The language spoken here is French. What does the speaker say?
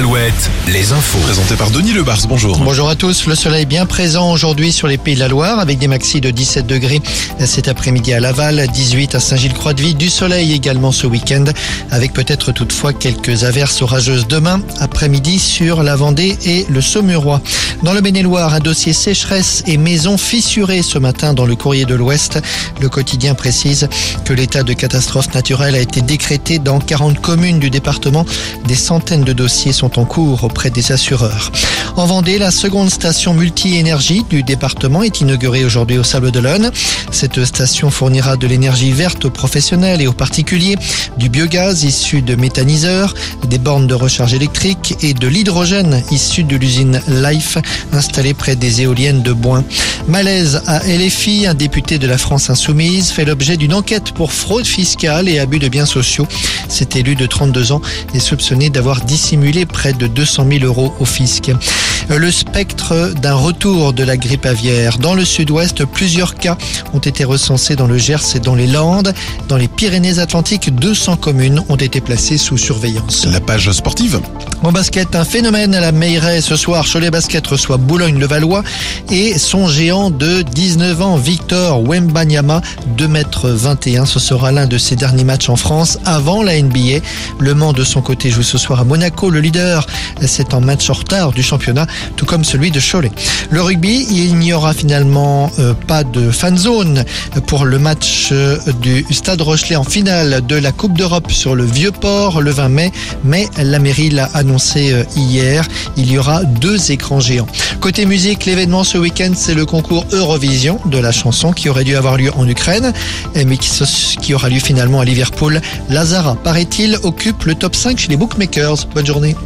basket, les infos. Présenté par Denis Lebars, bonjour. Bonjour à tous. Le soleil bien présent aujourd'hui sur les pays de la Loire avec des maxis de 17 degrés cet après-midi à Laval, 18 à Saint-Gilles-Croix-de-Vie. Du soleil également ce week-end avec peut-être toutefois quelques averses orageuses demain après-midi sur la Vendée et le Saumurois. Dans le Maine-et-Loire, un dossier sécheresse et maison fissurée ce matin dans le courrier de l'Ouest. Le quotidien précise que l'état de catastrophe naturelle a été décrété dans 40 communes du département. Des centaines de dossiers sont en cours auprès des assureurs. En Vendée, la seconde station multi-énergie du département est inaugurée aujourd'hui au Sable d'Olonne. Cette station fournira de l'énergie verte aux professionnels et aux particuliers, du biogaz issu de méthaniseurs, des bornes de recharge électrique et de l'hydrogène issu de l'usine Life installée près des éoliennes de Boin. Malaise à LFI, un député de la France Insoumise fait l'objet d'une enquête pour fraude fiscale et abus de biens sociaux. Cet élu de 32 ans est soupçonné d'avoir dissimulé près de 200 000 euros au fisc. Le spectre d'un retour de la grippe aviaire. Dans le sud-ouest, plusieurs cas ont été recensés dans le Gers et dans les Landes. Dans les Pyrénées-Atlantiques, 200 communes ont été placées sous surveillance. La page sportive. En basket, un phénomène à la Meilleray ce soir. Cholet Basket reçoit Boulogne-le-Valois et son géant de 19 ans, Victor Wembanyama, 2 m 21. Ce sera l'un de ses derniers matchs en France avant la NBA. Le Mans de son côté joue ce soir à Monaco. Le leader, c'est en match en retard du championnat, tout comme celui de Cholet. Le rugby, il n'y aura finalement euh, pas de fan zone pour le match euh, du Stade Rochelet en finale de la Coupe d'Europe sur le Vieux-Port le 20 mai, mais la mairie l'a annoncé euh, hier. Il y aura deux écrans géants. Côté musique, l'événement ce week-end, c'est le concours Eurovision de la chanson qui aurait dû avoir lieu en Ukraine, mais qui, qui aura lieu finalement à Liverpool. Lazara, paraît-il, occupe le top 5 chez les bookmakers. Bonne journée.